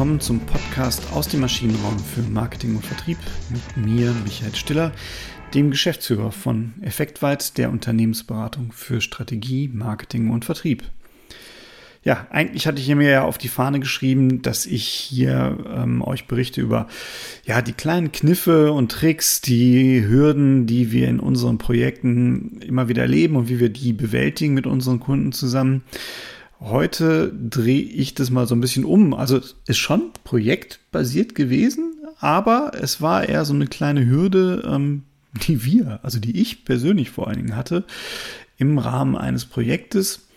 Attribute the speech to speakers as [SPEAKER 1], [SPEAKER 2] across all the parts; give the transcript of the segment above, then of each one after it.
[SPEAKER 1] willkommen zum Podcast aus dem Maschinenraum für Marketing und Vertrieb mit mir, Michael Stiller, dem Geschäftsführer von Effektweit, der Unternehmensberatung für Strategie, Marketing und Vertrieb. Ja, eigentlich hatte ich mir ja auf die Fahne geschrieben, dass ich hier ähm, euch berichte über ja die kleinen Kniffe und Tricks, die Hürden, die wir in unseren Projekten immer wieder erleben und wie wir die bewältigen mit unseren Kunden zusammen. Heute drehe ich das mal so ein bisschen um. Also ist schon projektbasiert gewesen, aber es war eher so eine kleine Hürde, ähm, die wir, also die ich persönlich vor allen Dingen hatte, im Rahmen eines Projektes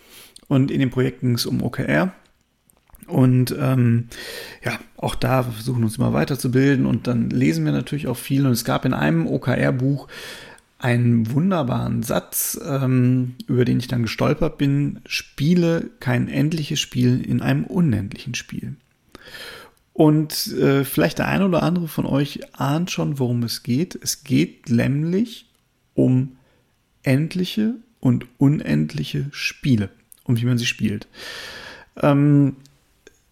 [SPEAKER 1] und in dem Projekt ging es um OKR. Und ähm, ja, auch da versuchen wir uns immer weiterzubilden und dann lesen wir natürlich auch viel. Und es gab in einem OKR-Buch einen wunderbaren Satz, ähm, über den ich dann gestolpert bin. Spiele kein endliches Spiel in einem unendlichen Spiel. Und äh, vielleicht der eine oder andere von euch ahnt schon, worum es geht. Es geht nämlich um endliche und unendliche Spiele und wie man sie spielt. Ähm,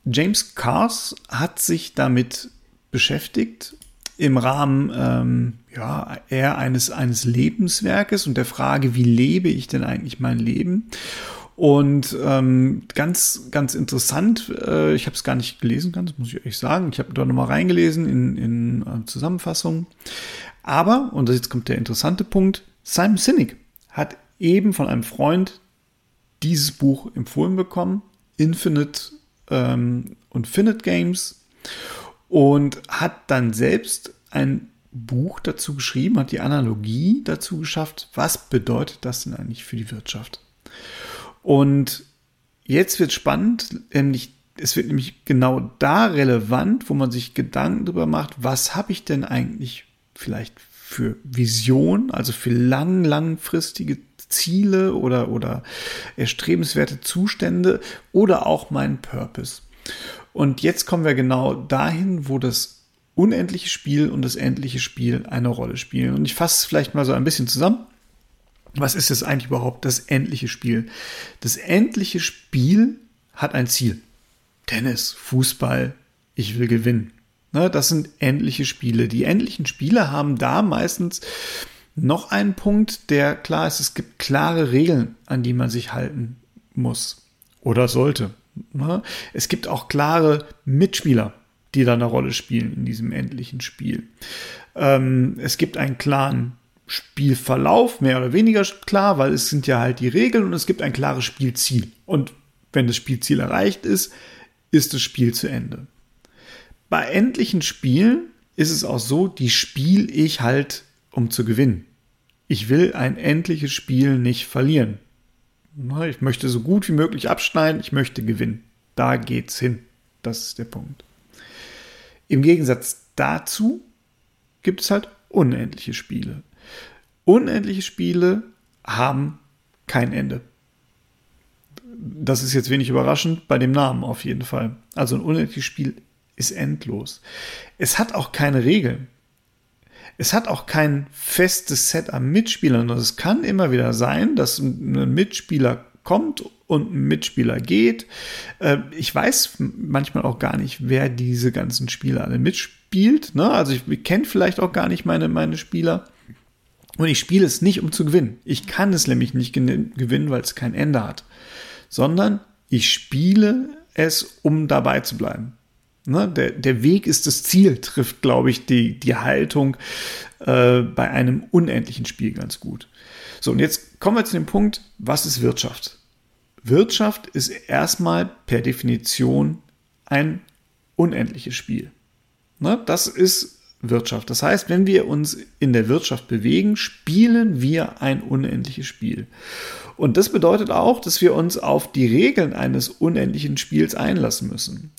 [SPEAKER 1] James Cars hat sich damit beschäftigt im Rahmen ähm, ja, eher eines, eines Lebenswerkes und der Frage, wie lebe ich denn eigentlich mein Leben? Und ähm, ganz, ganz interessant, äh, ich habe es gar nicht gelesen, ganz muss ich ehrlich sagen. Ich habe da nochmal reingelesen in, in äh, Zusammenfassungen. Aber, und jetzt kommt der interessante Punkt, Simon Sinek hat eben von einem Freund dieses Buch empfohlen bekommen, Infinite ähm, und Finite Games, und hat dann selbst ein Buch dazu geschrieben, hat die Analogie dazu geschafft, was bedeutet das denn eigentlich für die Wirtschaft? Und jetzt wird spannend, nämlich es wird nämlich genau da relevant, wo man sich Gedanken darüber macht, was habe ich denn eigentlich vielleicht für Vision, also für lang, langfristige Ziele oder, oder erstrebenswerte Zustände oder auch meinen Purpose. Und jetzt kommen wir genau dahin, wo das unendliche Spiel und das endliche Spiel eine Rolle spielen. Und ich fasse es vielleicht mal so ein bisschen zusammen. Was ist es eigentlich überhaupt, das endliche Spiel? Das endliche Spiel hat ein Ziel. Tennis, Fußball, ich will gewinnen. Ne, das sind endliche Spiele. Die endlichen Spiele haben da meistens noch einen Punkt, der klar ist, es gibt klare Regeln, an die man sich halten muss oder sollte. Ne? Es gibt auch klare Mitspieler, die da eine Rolle spielen in diesem endlichen Spiel. Ähm, es gibt einen klaren Spielverlauf, mehr oder weniger klar, weil es sind ja halt die Regeln und es gibt ein klares Spielziel. Und wenn das Spielziel erreicht ist, ist das Spiel zu Ende. Bei endlichen Spielen ist es auch so, die spiele ich halt um zu gewinnen. Ich will ein endliches Spiel nicht verlieren. Ich möchte so gut wie möglich abschneiden, ich möchte gewinnen. Da geht's hin. Das ist der Punkt. Im Gegensatz dazu gibt es halt unendliche Spiele. Unendliche Spiele haben kein Ende. Das ist jetzt wenig überraschend bei dem Namen auf jeden Fall. Also ein unendliches Spiel ist endlos. Es hat auch keine Regeln. Es hat auch kein festes Set an Mitspielern. Und es kann immer wieder sein, dass ein Mitspieler kommt und ein Mitspieler geht. Äh, ich weiß manchmal auch gar nicht, wer diese ganzen Spieler alle mitspielt. Ne? Also ich kenne vielleicht auch gar nicht meine, meine Spieler. Und ich spiele es nicht, um zu gewinnen. Ich kann es nämlich nicht gewinnen, weil es kein Ende hat. Sondern ich spiele es, um dabei zu bleiben. Ne, der, der Weg ist das Ziel, trifft, glaube ich, die, die Haltung äh, bei einem unendlichen Spiel ganz gut. So, und jetzt kommen wir zu dem Punkt, was ist Wirtschaft? Wirtschaft ist erstmal per Definition ein unendliches Spiel. Ne, das ist Wirtschaft. Das heißt, wenn wir uns in der Wirtschaft bewegen, spielen wir ein unendliches Spiel. Und das bedeutet auch, dass wir uns auf die Regeln eines unendlichen Spiels einlassen müssen.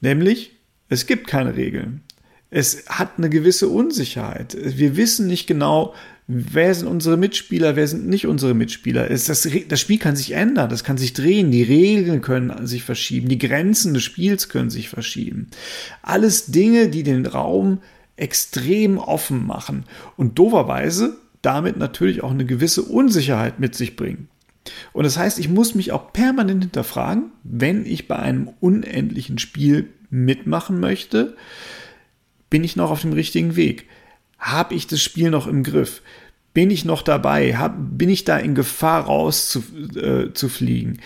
[SPEAKER 1] Nämlich, es gibt keine Regeln. Es hat eine gewisse Unsicherheit. Wir wissen nicht genau, wer sind unsere Mitspieler, wer sind nicht unsere Mitspieler. Das, das Spiel kann sich ändern, das kann sich drehen, die Regeln können sich verschieben, die Grenzen des Spiels können sich verschieben. Alles Dinge, die den Raum extrem offen machen und doverweise damit natürlich auch eine gewisse Unsicherheit mit sich bringen. Und das heißt, ich muss mich auch permanent hinterfragen, wenn ich bei einem unendlichen Spiel mitmachen möchte? Bin ich noch auf dem richtigen Weg? Habe ich das Spiel noch im Griff? Bin ich noch dabei? Hab, bin ich da in Gefahr rauszufliegen? Äh,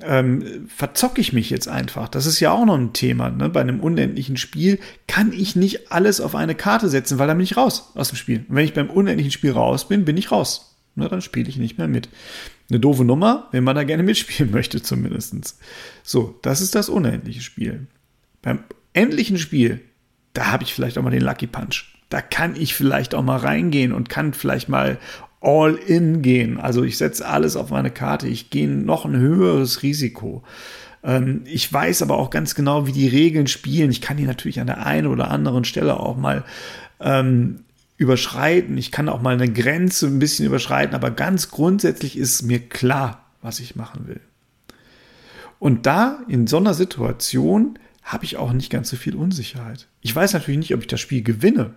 [SPEAKER 1] ähm, verzocke ich mich jetzt einfach? Das ist ja auch noch ein Thema. Ne? Bei einem unendlichen Spiel kann ich nicht alles auf eine Karte setzen, weil dann bin ich raus aus dem Spiel. Und wenn ich beim unendlichen Spiel raus bin, bin ich raus. Ne? Dann spiele ich nicht mehr mit. Eine doofe Nummer, wenn man da gerne mitspielen möchte, zumindest. So, das ist das unendliche Spiel. Beim endlichen Spiel, da habe ich vielleicht auch mal den Lucky Punch. Da kann ich vielleicht auch mal reingehen und kann vielleicht mal all in gehen. Also ich setze alles auf meine Karte. Ich gehe noch ein höheres Risiko. Ähm, ich weiß aber auch ganz genau, wie die Regeln spielen. Ich kann die natürlich an der einen oder anderen Stelle auch mal ähm, überschreiten. Ich kann auch mal eine Grenze ein bisschen überschreiten, aber ganz grundsätzlich ist mir klar, was ich machen will. Und da in so einer Situation habe ich auch nicht ganz so viel Unsicherheit. Ich weiß natürlich nicht, ob ich das Spiel gewinne.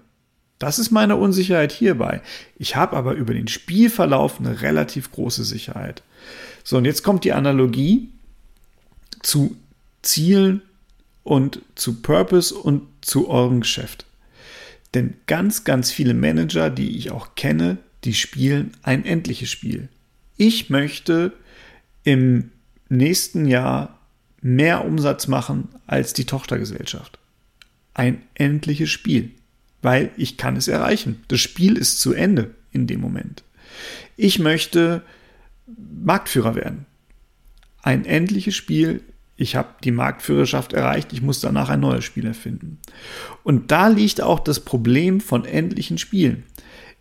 [SPEAKER 1] Das ist meine Unsicherheit hierbei. Ich habe aber über den Spielverlauf eine relativ große Sicherheit. So, und jetzt kommt die Analogie zu Zielen und zu Purpose und zu eurem Geschäft. Denn ganz, ganz viele Manager, die ich auch kenne, die spielen ein endliches Spiel. Ich möchte im nächsten Jahr mehr Umsatz machen als die Tochtergesellschaft. Ein endliches Spiel weil ich kann es erreichen. Das Spiel ist zu Ende in dem Moment. Ich möchte Marktführer werden. Ein endliches Spiel. Ich habe die Marktführerschaft erreicht. Ich muss danach ein neues Spiel erfinden. Und da liegt auch das Problem von endlichen Spielen.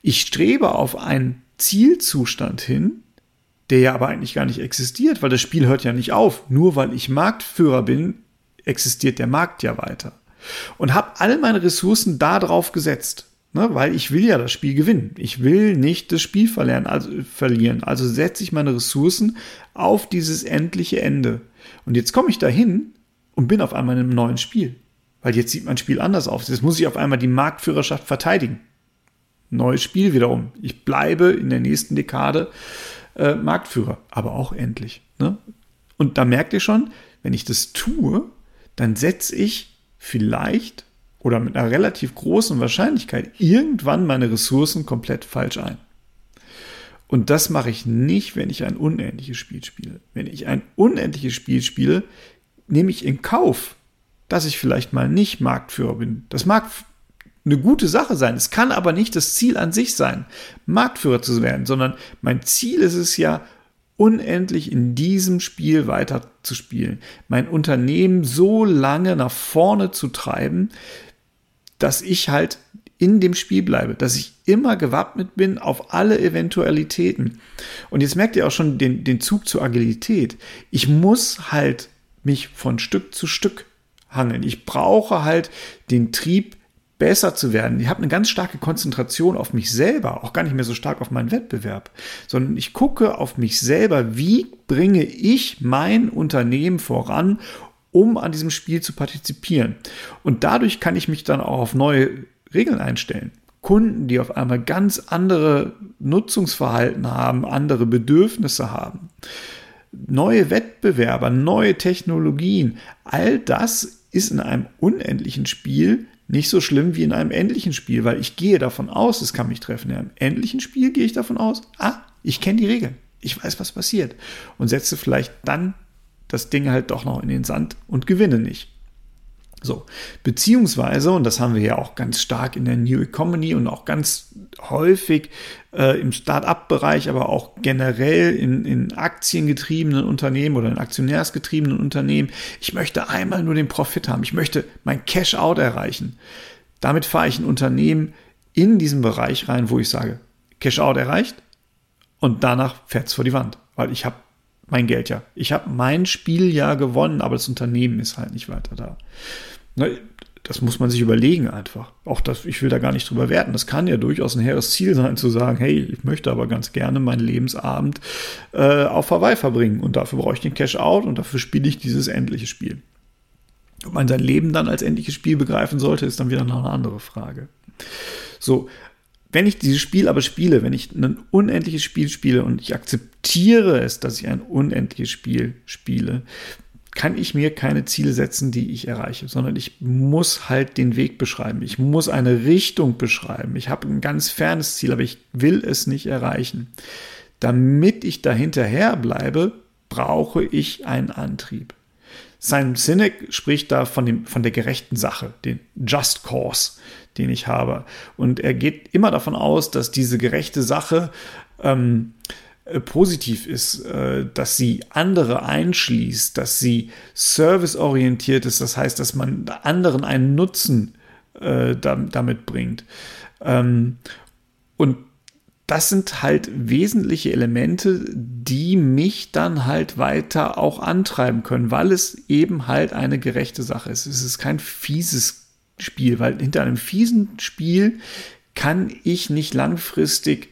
[SPEAKER 1] Ich strebe auf einen Zielzustand hin, der ja aber eigentlich gar nicht existiert, weil das Spiel hört ja nicht auf. Nur weil ich Marktführer bin, existiert der Markt ja weiter und habe all meine Ressourcen darauf gesetzt. Ne, weil ich will ja das Spiel gewinnen. Ich will nicht das Spiel verlieren, also, verlieren. Also setze ich meine Ressourcen auf dieses endliche Ende. Und jetzt komme ich dahin und bin auf einmal in einem neuen Spiel. Weil jetzt sieht mein Spiel anders aus. Jetzt muss ich auf einmal die Marktführerschaft verteidigen. Neues Spiel wiederum. Ich bleibe in der nächsten Dekade äh, Marktführer, aber auch endlich. Ne? Und da merkt ihr schon, wenn ich das tue, dann setze ich vielleicht oder mit einer relativ großen Wahrscheinlichkeit irgendwann meine Ressourcen komplett falsch ein. Und das mache ich nicht, wenn ich ein unendliches Spiel spiele. Wenn ich ein unendliches Spiel spiele, nehme ich in Kauf, dass ich vielleicht mal nicht Marktführer bin. Das mag eine gute Sache sein. Es kann aber nicht das Ziel an sich sein, Marktführer zu werden, sondern mein Ziel ist es ja, unendlich in diesem Spiel weiter zu spielen, mein Unternehmen so lange nach vorne zu treiben, dass ich halt in dem Spiel bleibe, dass ich immer gewappnet bin auf alle Eventualitäten. Und jetzt merkt ihr auch schon den, den Zug zur Agilität. Ich muss halt mich von Stück zu Stück hangeln. Ich brauche halt den Trieb besser zu werden. Ich habe eine ganz starke Konzentration auf mich selber, auch gar nicht mehr so stark auf meinen Wettbewerb, sondern ich gucke auf mich selber, wie bringe ich mein Unternehmen voran, um an diesem Spiel zu partizipieren. Und dadurch kann ich mich dann auch auf neue Regeln einstellen. Kunden, die auf einmal ganz andere Nutzungsverhalten haben, andere Bedürfnisse haben. Neue Wettbewerber, neue Technologien, all das ist in einem unendlichen Spiel nicht so schlimm wie in einem endlichen Spiel, weil ich gehe davon aus, es kann mich treffen. Ja, Im endlichen Spiel gehe ich davon aus, ah, ich kenne die Regeln, ich weiß, was passiert und setze vielleicht dann das Ding halt doch noch in den Sand und gewinne nicht. So, beziehungsweise, und das haben wir ja auch ganz stark in der New Economy und auch ganz häufig äh, im Start-up-Bereich, aber auch generell in, in aktiengetriebenen Unternehmen oder in aktionärsgetriebenen Unternehmen. Ich möchte einmal nur den Profit haben. Ich möchte mein Cash-out erreichen. Damit fahre ich ein Unternehmen in diesen Bereich rein, wo ich sage, Cash-out erreicht und danach fährt es vor die Wand, weil ich habe mein Geld ja. Ich habe mein Spiel ja gewonnen, aber das Unternehmen ist halt nicht weiter da. Ne, das muss man sich überlegen einfach. Auch das, ich will da gar nicht drüber werten. Das kann ja durchaus ein hehres Ziel sein, zu sagen, hey, ich möchte aber ganz gerne meinen Lebensabend äh, auf Hawaii verbringen und dafür brauche ich den Cash-Out und dafür spiele ich dieses endliche Spiel. Ob man sein Leben dann als endliches Spiel begreifen sollte, ist dann wieder noch eine andere Frage. So, wenn ich dieses Spiel aber spiele, wenn ich ein unendliches Spiel spiele und ich akzeptiere es, dass ich ein unendliches Spiel spiele, kann ich mir keine Ziele setzen, die ich erreiche, sondern ich muss halt den Weg beschreiben. Ich muss eine Richtung beschreiben. Ich habe ein ganz fernes Ziel, aber ich will es nicht erreichen. Damit ich dahinterher bleibe, brauche ich einen Antrieb. Simon Sinek spricht da von, dem, von der gerechten Sache, den Just Cause, den ich habe. Und er geht immer davon aus, dass diese gerechte Sache ähm, äh, positiv ist, äh, dass sie andere einschließt, dass sie serviceorientiert ist, das heißt, dass man anderen einen Nutzen äh, damit bringt. Ähm, und das sind halt wesentliche Elemente, die mich dann halt weiter auch antreiben können, weil es eben halt eine gerechte Sache ist. Es ist kein fieses Spiel, weil hinter einem fiesen Spiel kann ich nicht langfristig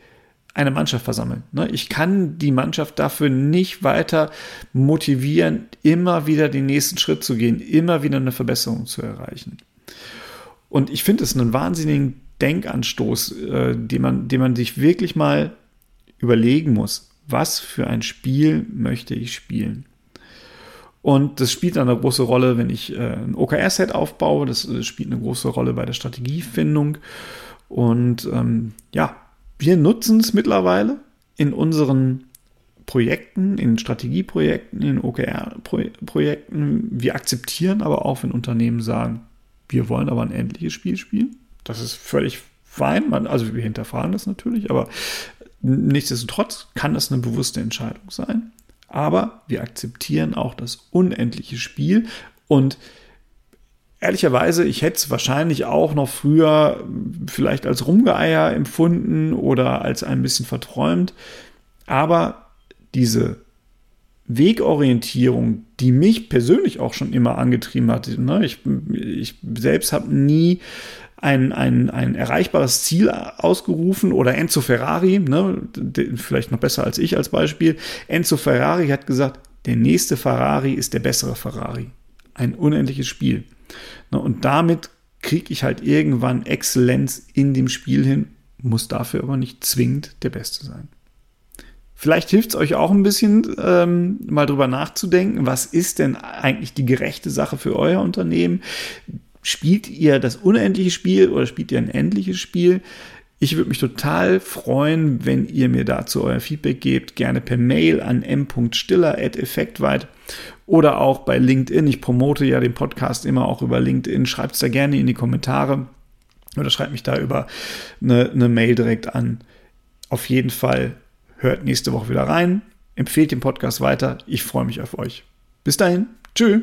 [SPEAKER 1] eine Mannschaft versammeln. Ne? Ich kann die Mannschaft dafür nicht weiter motivieren, immer wieder den nächsten Schritt zu gehen, immer wieder eine Verbesserung zu erreichen. Und ich finde es einen wahnsinnigen Denkanstoß, äh, den, man, den man sich wirklich mal überlegen muss. Was für ein Spiel möchte ich spielen? Und das spielt eine große Rolle, wenn ich äh, ein OKR-Set aufbaue. Das äh, spielt eine große Rolle bei der Strategiefindung. Und ähm, ja, wir nutzen es mittlerweile in unseren Projekten, in Strategieprojekten, in OKR-Projekten. Wir akzeptieren aber auch, wenn Unternehmen sagen, wir wollen aber ein endliches Spiel spielen. Das ist völlig fein. Man, also wir hinterfragen das natürlich, aber nichtsdestotrotz kann das eine bewusste Entscheidung sein. Aber wir akzeptieren auch das unendliche Spiel und ehrlicherweise, ich hätte es wahrscheinlich auch noch früher vielleicht als Rumgeeier empfunden oder als ein bisschen verträumt. Aber diese Wegorientierung, die mich persönlich auch schon immer angetrieben hat, ne? ich, ich selbst habe nie ein, ein, ein erreichbares Ziel ausgerufen oder Enzo Ferrari, ne, vielleicht noch besser als ich als Beispiel. Enzo Ferrari hat gesagt, der nächste Ferrari ist der bessere Ferrari. Ein unendliches Spiel. Ne, und damit kriege ich halt irgendwann Exzellenz in dem Spiel hin, muss dafür aber nicht zwingend der Beste sein. Vielleicht hilft es euch auch ein bisschen, ähm, mal drüber nachzudenken, was ist denn eigentlich die gerechte Sache für euer Unternehmen? Spielt ihr das unendliche Spiel oder spielt ihr ein endliches Spiel? Ich würde mich total freuen, wenn ihr mir dazu euer Feedback gebt. Gerne per Mail an m.stiller.effektweit oder auch bei LinkedIn. Ich promote ja den Podcast immer auch über LinkedIn. Schreibt es da gerne in die Kommentare oder schreibt mich da über eine, eine Mail direkt an. Auf jeden Fall hört nächste Woche wieder rein. Empfehlt den Podcast weiter. Ich freue mich auf euch. Bis dahin. Tschüss.